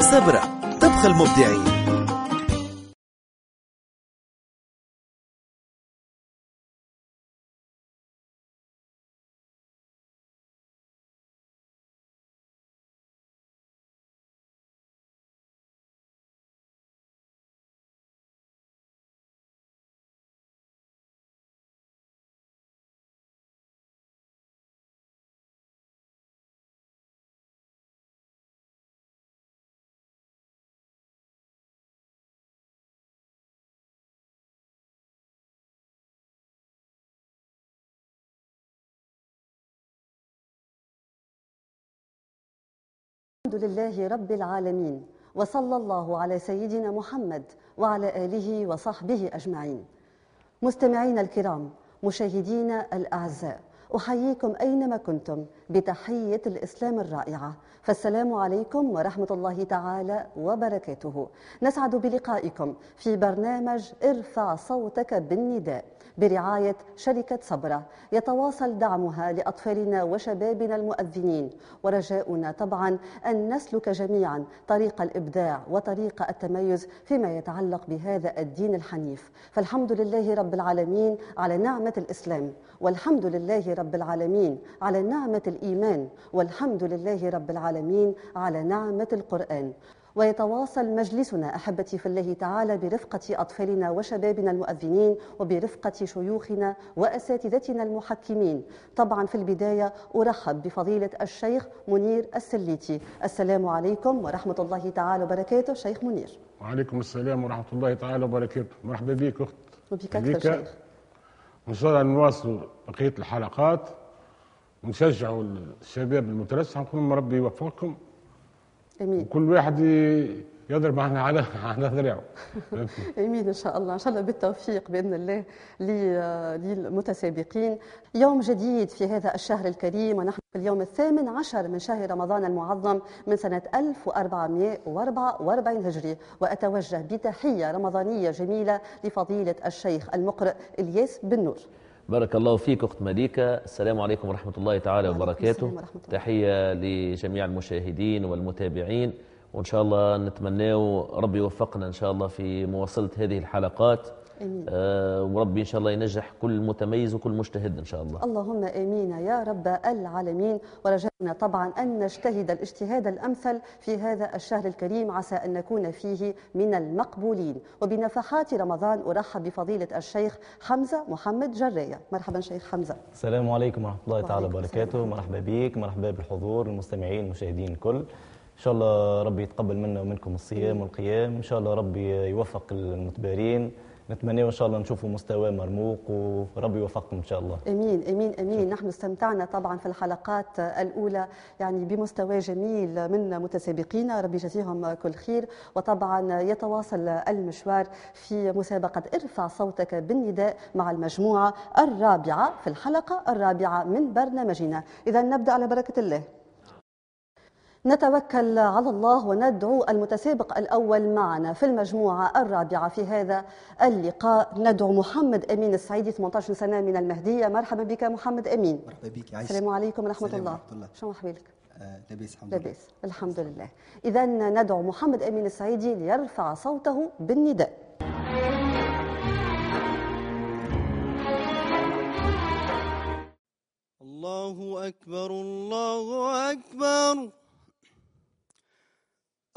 سبرة طبخ المبدعين لله رب العالمين وصلى الله على سيدنا محمد وعلى آله وصحبه أجمعين. مستمعينا الكرام مشاهدينا الأعزاء أحييكم أينما كنتم بتحية الإسلام الرائعة. فالسلام عليكم ورحمة الله تعالى وبركاته. نسعد بلقائكم في برنامج ارفع صوتك بالنداء برعاية شركة صبرة. يتواصل دعمها لأطفالنا وشبابنا المؤذنين. ورجاؤنا طبعا أن نسلك جميعا طريق الإبداع وطريق التميز فيما يتعلق بهذا الدين الحنيف. فالحمد لله رب العالمين على نعمة الإسلام. والحمد لله رب العالمين على نعمة الإيمان والحمد لله رب العالمين على نعمة القرآن ويتواصل مجلسنا أحبتي في الله تعالى برفقة أطفالنا وشبابنا المؤذنين وبرفقة شيوخنا وأساتذتنا المحكمين. طبعا في البداية أرحب بفضيلة الشيخ منير السليتي. السلام عليكم ورحمة الله تعالى وبركاته شيخ منير. وعليكم السلام ورحمة الله تعالى وبركاته. مرحبا بك أخت. وبك أكثر شيخ. وان شاء الله نواصلوا بقية الحلقات. ونشجعوا الشباب المترسح ونقول ربي يوفقكم. آمين. وكل واحد يضرب معنا على على ذراعه أمين إن شاء الله. إن شاء الله بالتوفيق بإذن الله للمتسابقين يوم جديد في هذا الشهر الكريم ونحن في اليوم الثامن عشر من شهر رمضان المعظم من سنة 1444 هجري. وأتوجه بتحية رمضانية جميلة لفضيلة الشيخ المقرئ إلياس بن نور. بارك الله فيك أخت مليكة. السلام عليكم ورحمة الله تعالى وبركاته. ورحمة الله. تحية لجميع المشاهدين والمتابعين. وإن شاء الله نتمناه ربي يوفقنا إن شاء الله في مواصلة هذه الحلقات. آمين. آه وربي إن شاء الله ينجح كل متميز وكل مجتهد إن شاء الله. اللهم آمين يا رب العالمين. ورجانا طبعا أن نجتهد الاجتهاد الأمثل في هذا الشهر الكريم. عسى أن نكون فيه من المقبولين. وبنفحات رمضان أرحب بفضيلة الشيخ حمزة محمد جرايه مرحبا شيخ حمزة. السلام عليكم ورحمة الله تعالى وبركاته. مرحبا بك مرحبا بالحضور المستمعين المشاهدين الكل. إن شاء الله ربي يتقبل منا ومنكم الصيام والقيام. إن شاء الله ربي يوفق المتبارين. نتمنى إن شاء الله نشوفوا مستوى مرموق وربي يوفقكم إن شاء الله. أمين أمين أمين. نحن استمتعنا طبعا في الحلقات الأولى يعني بمستوى جميل من متسابقين. ربي يجزيهم كل خير. وطبعا يتواصل المشوار في مسابقة ارفع صوتك بالنداء مع المجموعة الرابعة في الحلقة الرابعة من برنامجنا. اذا نبدأ على بركة الله. نتوكل على الله وندعو المتسابق الأول معنا في المجموعة الرابعة في هذا اللقاء. ندعو محمد أمين السعيدي 18 سنة من المهدية. مرحبا بك محمد أمين. مرحبا بك عايشة السلام عليكم ورحمة السلام الله. ورحمة الله. شو أحوالك؟ آه لاباس الحمد لله. لاباس الحمد لله. إذا ندعو محمد أمين السعيدي ليرفع صوته بالنداء. الله أكبر الله أكبر.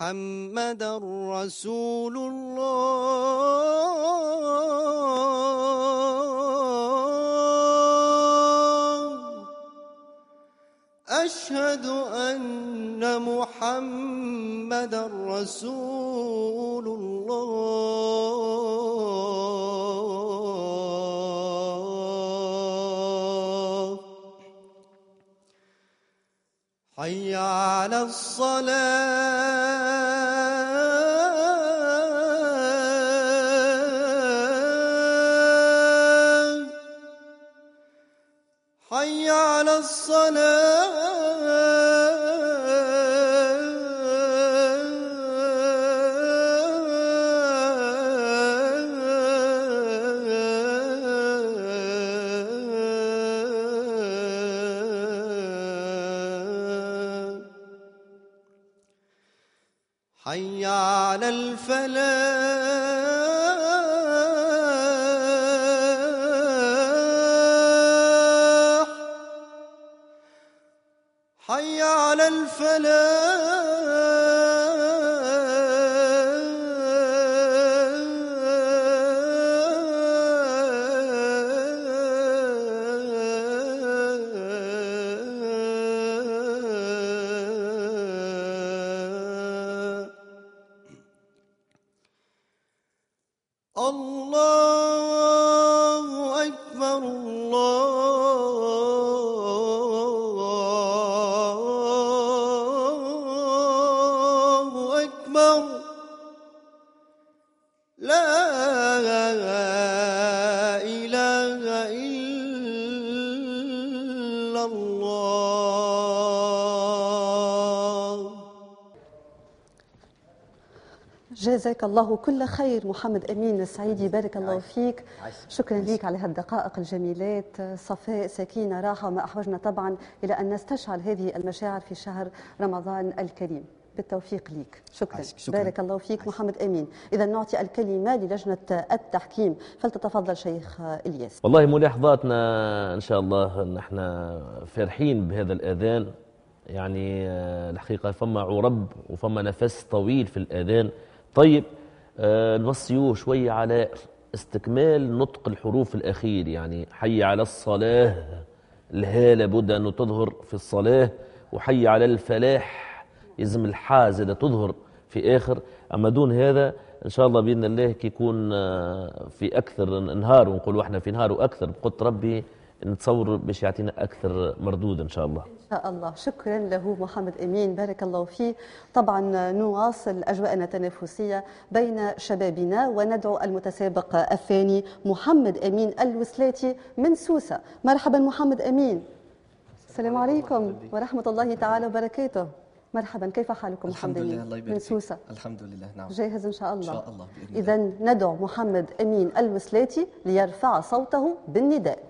محمدا رسول الله. أشهد أن محمد رسول الله. حي على الصلاة. الصلاة حي على الفلاح. جزاك الله كل خير. محمد أمين السعيدي بارك الله فيك. شكرا لك على هالدقائق الجميلات. صفاء سكينة راحة ما أحوجنا طبعا إلى أن نستشعر هذه المشاعر في شهر رمضان الكريم. بالتوفيق ليك. شكرا. شكراً. بارك الله فيك. محمد أمين. اذا نعطي الكلمة للجنة التحكيم. فلتتفضل شيخ إلياس. والله ملاحظاتنا إن شاء الله نحن فرحين بهذا الأذان. يعني آه، الحقيقة فما عرب وفما نفس طويل في الأذان. طيب آه، نوصيوه شوية على استكمال نطق الحروف الأخير يعني حي على الصلاة الها لابد أن تظهر في الصلاة وحي على الفلاح يلزم زاد تظهر في آخر. أما دون هذا إن شاء الله بإذن الله كي يكون آه، في أكثر نهار ونقولوا إحنا في نهار وأكثر بقدر ربي نتصور باش يعطينا أكثر مردود إن شاء الله. إن شاء الله. شكرا له محمد أمين. بارك الله فيه. طبعا نواصل أجواءنا التنافسية بين شبابنا وندعو المتسابق الثاني محمد أمين الوسلاتي من سوسة. مرحبا محمد أمين. السلام عليكم ورحمة الله تعالى وبركاته. مرحبا. كيف حالكم محمد الحمد لله. الله يبارك من. سوسة. الحمد لله. نعم. جاهز إن شاء الله. إن شاء الله. إذا ندعو محمد أمين الوسلاتي ليرفع صوته بالنداء.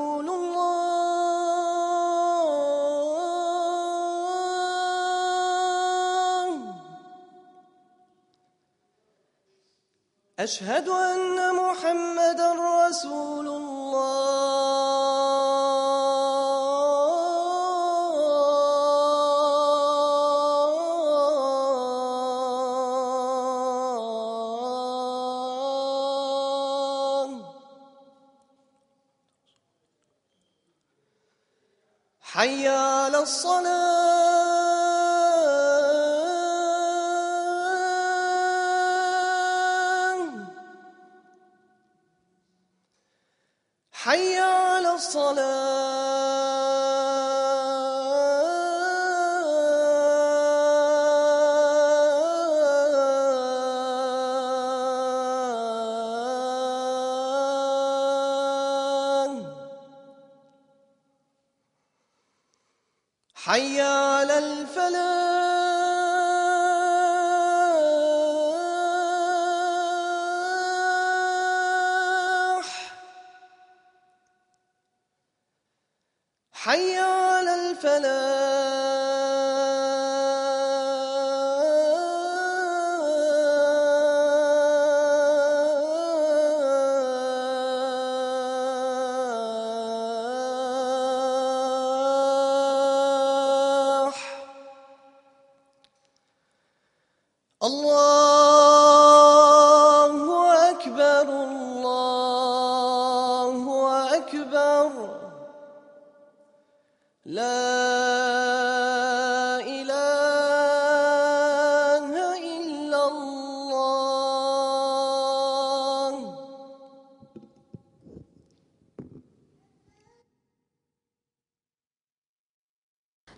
أشهد أن محمد رسول حي حي على الصلاة.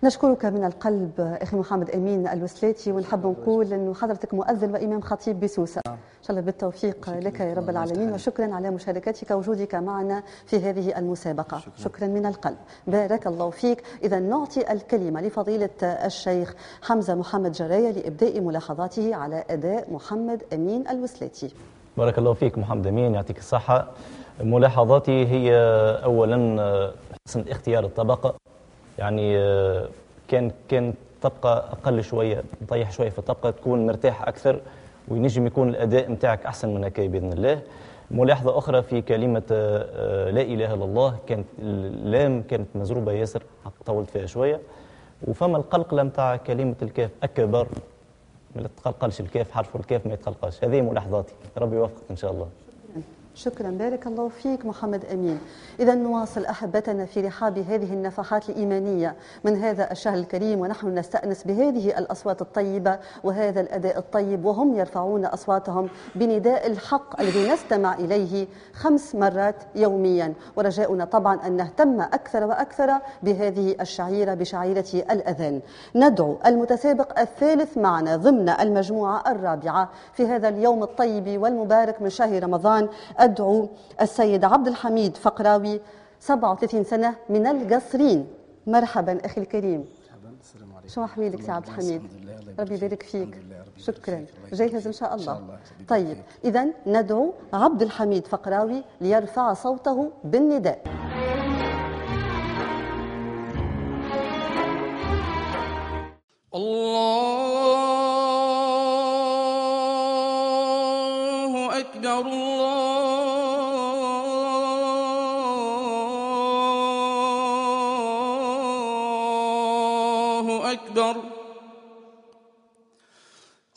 نشكرك من القلب أخي محمد أمين الوسلاتي ونحب نقول انه حضرتك مؤذن وإمام خطيب بسوسة. إن شاء الله بالتوفيق لك يا رب العالمين وشكرا على مشاركتك ووجودك معنا في هذه المسابقة. شكرا. من القلب. بارك الله فيك. اذا نعطي الكلمة لفضيلة الشيخ حمزة محمد جرايه لإبداء ملاحظاته على أداء محمد أمين الوسلاتي بارك الله فيك محمد أمين يعطيك الصحة. ملاحظاتي هي اولا حسن اختيار الطبقة. يعني آه، كان كان طبقه أقل شوية نطيح شوية في الطبقه تكون مرتاح أكثر وينجم يكون الأداء نتاعك أحسن من هكا بإذن الله. ملاحظة أخرى في كلمة آه، آه، لا إله إلا الله كانت اللام كانت مزروبة ياسر طولت فيها شوية. وفما القلقلة نتاع كلمة الكاف أكبر ما تقلقلش الكاف حرف الكاف ما يتقلقلش. هذه ملاحظاتي. ربي يوفقك إن شاء الله. شكرا بارك الله فيك محمد أمين. اذا نواصل أحبتنا في رحاب هذه النفحات الإيمانية. من هذا الشهر الكريم ونحن نستأنس بهذه الأصوات الطيبة وهذا الأداء الطيب وهم يرفعون أصواتهم بنداء الحق الذي نستمع إليه خمس مرات يوميا. ورجاؤنا طبعا أن نهتم أكثر وأكثر بهذه الشعيرة بشعيرة الاذان ندعو المتسابق الثالث معنا ضمن المجموعة الرابعة في هذا اليوم الطيب والمبارك من شهر رمضان أدعو السيد عبد الحميد فقراوي 37 سنة من القصرين. مرحبا أخي الكريم. شو أحوالك سي عبد الحميد ربي يبارك فيك. شكرا. جاهز إن شاء الله. طيب إذا ندعو عبد الحميد فقراوي ليرفع صوته بالنداء. الله أكبر الله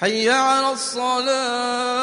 حي على الصلاة.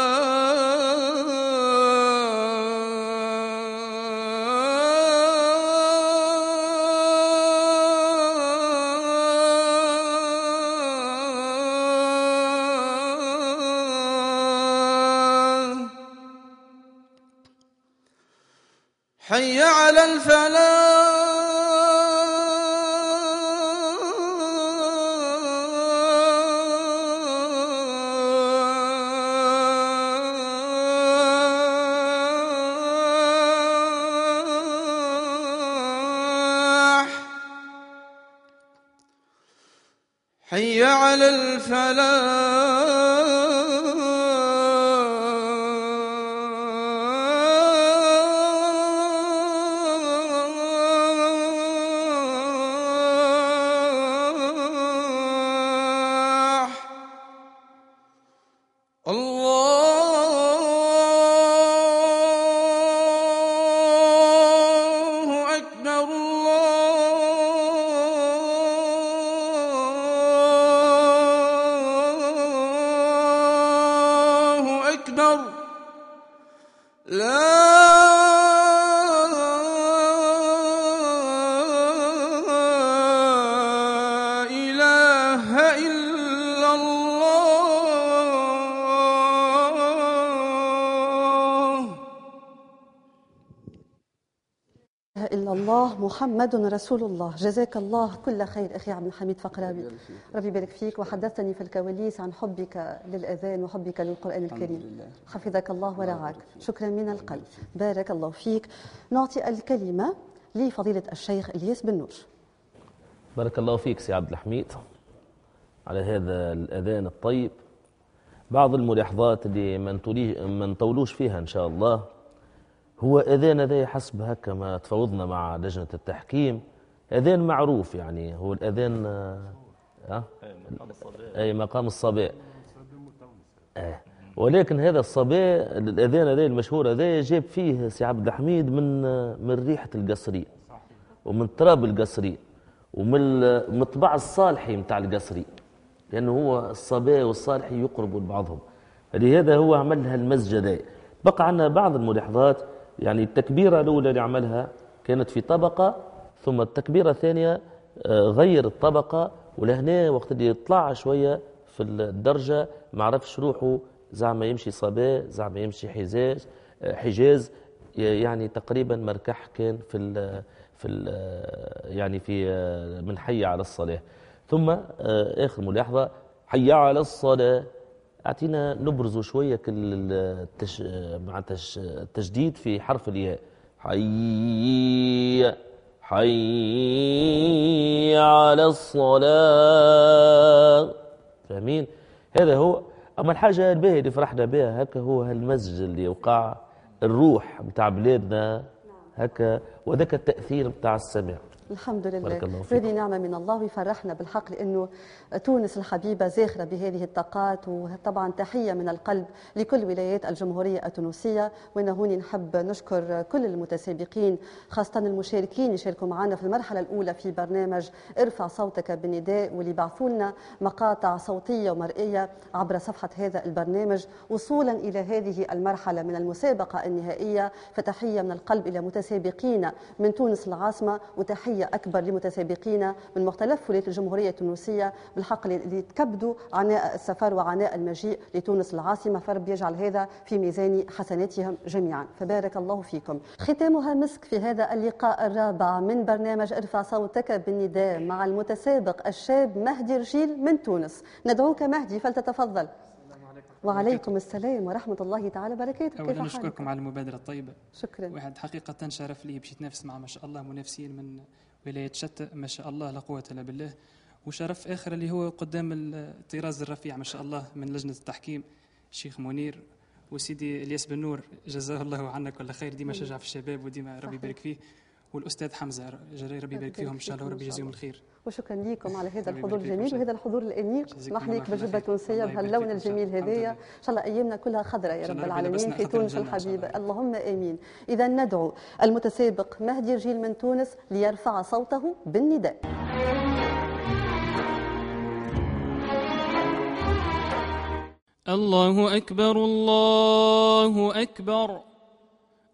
محمد رسول الله. جزاك الله كل خير أخي عبد الحميد. فقراوي ربي يبارك فيك. وحدثتني في الكواليس عن حبك للأذان وحبك للقرآن الكريم. حفظك الله ورعاك. شكرا من القلب. بارك الله فيك. نعطي الكلمة لفضيلة الشيخ إلياس بن نور. بارك الله فيك سي عبد الحميد. على هذا الأذان الطيب. بعض الملاحظات اللي ما نطولوش فيها إن شاء الله. هو أذان هذا حسب هكا ما تفاوضنا مع لجنة التحكيم. أذان معروف يعني هو الأذان آه، آه؟ أي مقام الصباء آه. ولكن هذا الصباء الأذان هذا المشهور هذا جاب فيه سي عبد الحميد من من ريحة القصري ومن تراب القصري ومن ال- من الطباع الصالحي نتاع القصري لأنه هو الصباء والصالحي يقربوا لبعضهم. لهذا هو عمل لها المسجد. هاي. بقى عندنا بعض الملاحظات. يعني التكبيرة الأولى اللي عملها كانت في طبقة ثم التكبيرة الثانية آه، غير الطبقة ولهنا وقت اللي يطلع شوية في الدرجة ما عرفش روحه زعما يمشي صباء زعما يمشي حجاز آه، حجاز يعني تقريبا مركح كان في ال في ال يعني في آه، من حي على الصلاة. ثم آه، آخر ملاحظة حي على الصلاة. أعطينا نبرز شوية كل التش... مع التش... التجديد في حرف الياء. حي حي على الصلاة. فاهمين؟ هذا هو. أما الحاجة الباهية اللي فرحنا بها هكا هو هالمسجد اللي وقع الروح متاع بلادنا هكا. وذاك التأثير متاع السمع. الحمد لله. بارك الله فيك. هذه نعمة من الله ويفرحنا بالحق لأنه تونس الحبيبة زاخرة بهذه الطاقات وطبعا تحية من القلب لكل ولايات الجمهورية التونسية. وأنا هوني نحب نشكر كل المتسابقين خاصة المشاركين يشاركوا معنا في المرحلة الأولى في برنامج ارفع صوتك بالنداء واللي بعثوا لنا مقاطع صوتية ومرئية عبر صفحة هذا البرنامج. وصولا إلى هذه المرحلة من المسابقة النهائية فتحية من القلب إلى متسابقين من تونس العاصمة وتحية أكبر لمتسابقين من مختلف ولايات الجمهورية التونسية بالحق اللي تكبدوا عناء السفر وعناء المجيء لتونس العاصمة. فرب يجعل هذا في ميزان حسناتهم جميعا. فبارك الله فيكم. ختامها مسك في هذا اللقاء الرابع من برنامج أرفع صوتك بالنداء مع المتسابق الشاب مهدي رشيل من تونس. ندعوك مهدي فلتتفضل. وعليكم السلام ورحمة الله تعالى وبركاته. حالك؟ نشكركم على المبادرة الطيبة. شكرا. واحد حقيقة شرف لي باش يتنافس مع ما شاء الله منافسين من ولايات شتى. ما شاء الله لا قوة إلا بالله. وشرف آخر اللي هو قدام الطراز الرفيع ما شاء الله من لجنة التحكيم الشيخ منير وسيدي إلياس بن نور. جزاه الله عنا كل خير. ديما شجع في الشباب وديما ربي يبارك فيه. والأستاذ حمزة جري ربي يبارك فيهم إن شاء الله وربي يجزيهم الخير وشكرا لكم على هذا الحضور الجميل. وهذا الحضور الأنيق الله خير. بجبة تونسيه بهاللون فيكم إن شاء الله. الجميل هذايا. إن شاء الله أيامنا كلها خضراء يا رب العالمين في تونس الحبيبه الله. اللهم آمين إذا ندعو المتسابق مهدي رجيل من تونس ليرفع صوته بالنداء الله أكبر الله أكبر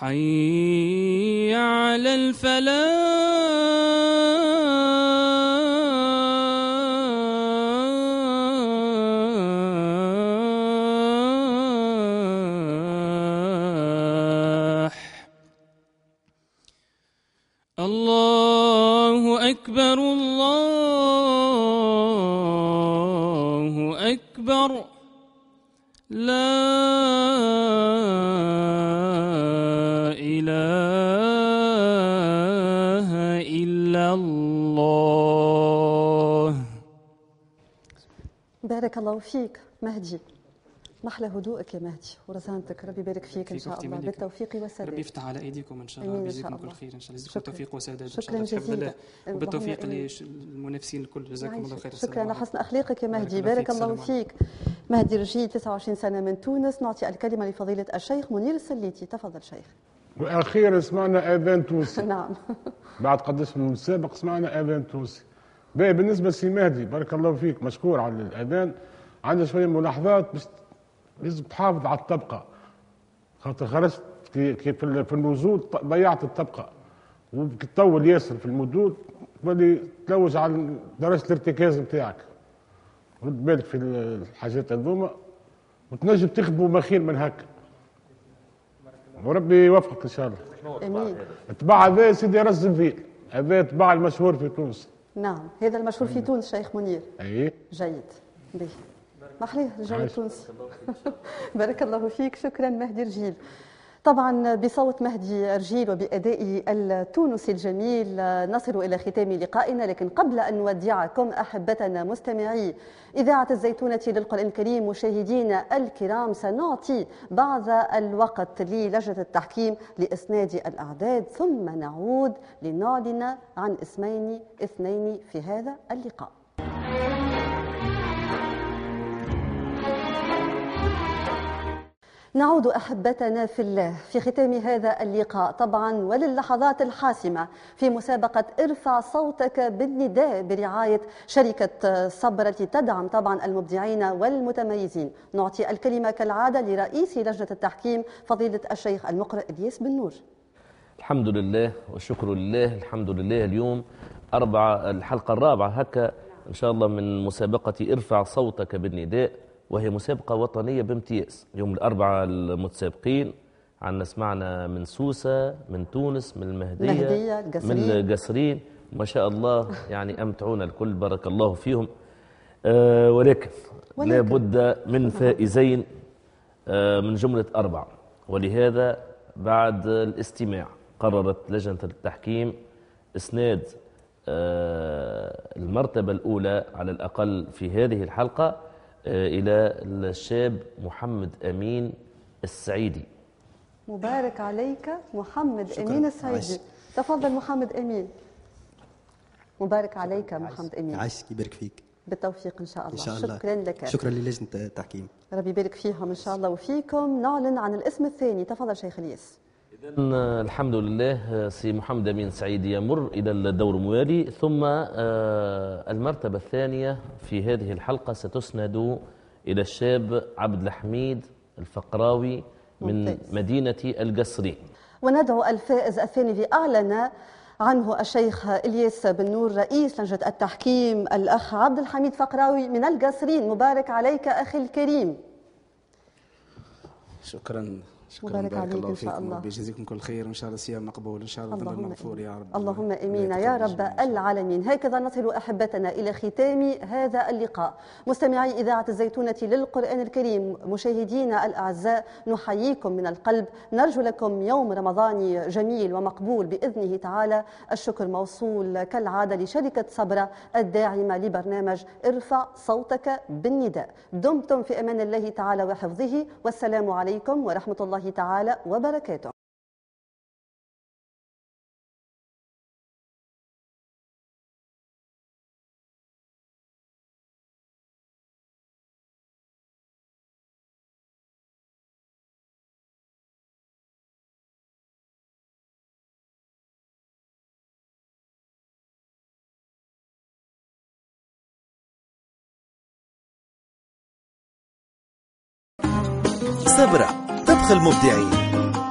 حي على الفلاح. الله فيك مهدي. محلى هدوءك يا مهدي ورزانتك ربي يبارك فيك إن شاء الله. بالتوفيق ربي والسداد يفتح على أيديكم إن شاء الله. ربي يجزيكم كل. خير إن شاء الله. يجزيكم. التوفيق والسداد إن شكراً شاء الله اللهم وبالتوفيق. للمنافسين الكل. جزاكم الله خير. شكرا. السلام لحسن أخلاقك يا مهدي. بارك الله فيك. مهدي رشيد 29 سنة من تونس. نعطي الكلمة لفضيلة الشيخ منير السليتي. تفضل شيخ. وأخيرا سمعنا اذان تونسي نعم. بعد قداش من سابق سمعنا اذان تونسي بالنسبة لسي مهدي بارك الله فيك. مشكور على الأذان. عندنا شوية ملاحظات باش لازم تحافظ على الطبقة. خاطر خرجت كي كي في ال- في النزول ضيعت الطبقة. وكي تطول ياسر في المدود تولي تلوج على درجة الارتكاز نتاعك رد بالك في الحاجات هذوما. وتنجم تخدموا ما خير من هكا. وربي يوفقك إن شاء الله. أمين. هذا سيدي راس الفيل. هذا اتباع المشهور في تونس. نعم. هذا المشهور في تونس شيخ منير. أي. جيد. به عايش. التونسي بارك الله فيك شكرا. مهدي رجيل. طبعا بصوت مهدي رجيل وبأدائه التونسي الجميل نصل إلى ختام لقائنا لكن قبل أن نودعكم أحبتنا مستمعي إذاعة الزيتونة للقرآن الكريم مشاهدينا الكرام سنعطي بعض الوقت للجنة التحكيم لإسناد الأعداد ثم نعود لنعلن عن اسمين اثنين في هذا اللقاء. نعود أحبتنا في الله في ختام هذا اللقاء طبعا وللحظات الحاسمة في مسابقة إرفع صوتك بالنداء برعاية شركة صبر التي تدعم طبعا المبدعين والمتميزين. نعطي الكلمة كالعادة لرئيس لجنة التحكيم فضيلة الشيخ المقرئ الياس بن نور. الحمد لله والشكر لله. الحمد لله اليوم أربعة الحلقة الرابعة هكا إن شاء الله من مسابقة إرفع صوتك بالنداء. وهي مسابقة وطنية بامتياز يوم الأربعاء المتسابقين عندنا سمعنا من سوسة من تونس من المهدية المهدية، من القصرين. القصرين ما شاء الله يعني أمتعونا الكل بارك الله فيهم. آه ولكن ولكن. لابد من فائزين آه من جملة أربعة. ولهذا بعد الاستماع قررت لجنة التحكيم إسناد آه، المرتبة الأولى على الأقل في هذه الحلقة. إلى الشاب محمد أمين السعيدي. مبارك عليك محمد شكراً. أمين السعيدي. عايش. تفضل محمد أمين. مبارك عليك محمد أمين. عايشك يبارك فيك. بالتوفيق إن شاء الله, إن شاء الله. شكرا لك. شكرا للجنة التحكيم. ربي يبارك فيهم إن شاء الله. وفيكم نعلن عن الاسم الثاني. تفضل شيخ الياس. إذن الحمد لله سي محمد أمين سعيد يمر إلى الدور الموالي ثم آه، المرتبة الثانية في هذه الحلقة ستسند إلى الشاب عبد الحميد الفقراوي من ممتاز. مدينة القصرين وندعو الفائز الثاني الذي اعلن عنه الشيخ إلياس بن نور رئيس لجنة التحكيم الأخ عبد الحميد فقراوي من القصرين مبارك عليك أخي الكريم. شكرا. شكرا. مبارك بارك عليك الله إن شاء فيكم الله. ربي. يجزيكم كل خير. وإن شاء الله صيام مقبول. ان شاء الله اللهم مغفور يا رب. اللهم آمين يا رب. العالمين. هكذا نصل أحبتنا إلى ختام هذا اللقاء. مستمعي إذاعة الزيتونة للقرآن الكريم مشاهدينا الأعزاء نحييكم من القلب. نرجو لكم يوم رمضاني جميل ومقبول بإذنه تعالى. الشكر موصول كالعادة لشركة صبرا الداعمة لبرنامج ارفع صوتك بالنداء. دمتم في أمان الله تعالى وحفظه. والسلام عليكم ورحمة الله تعالى وبركاته. سبرة المبدعين.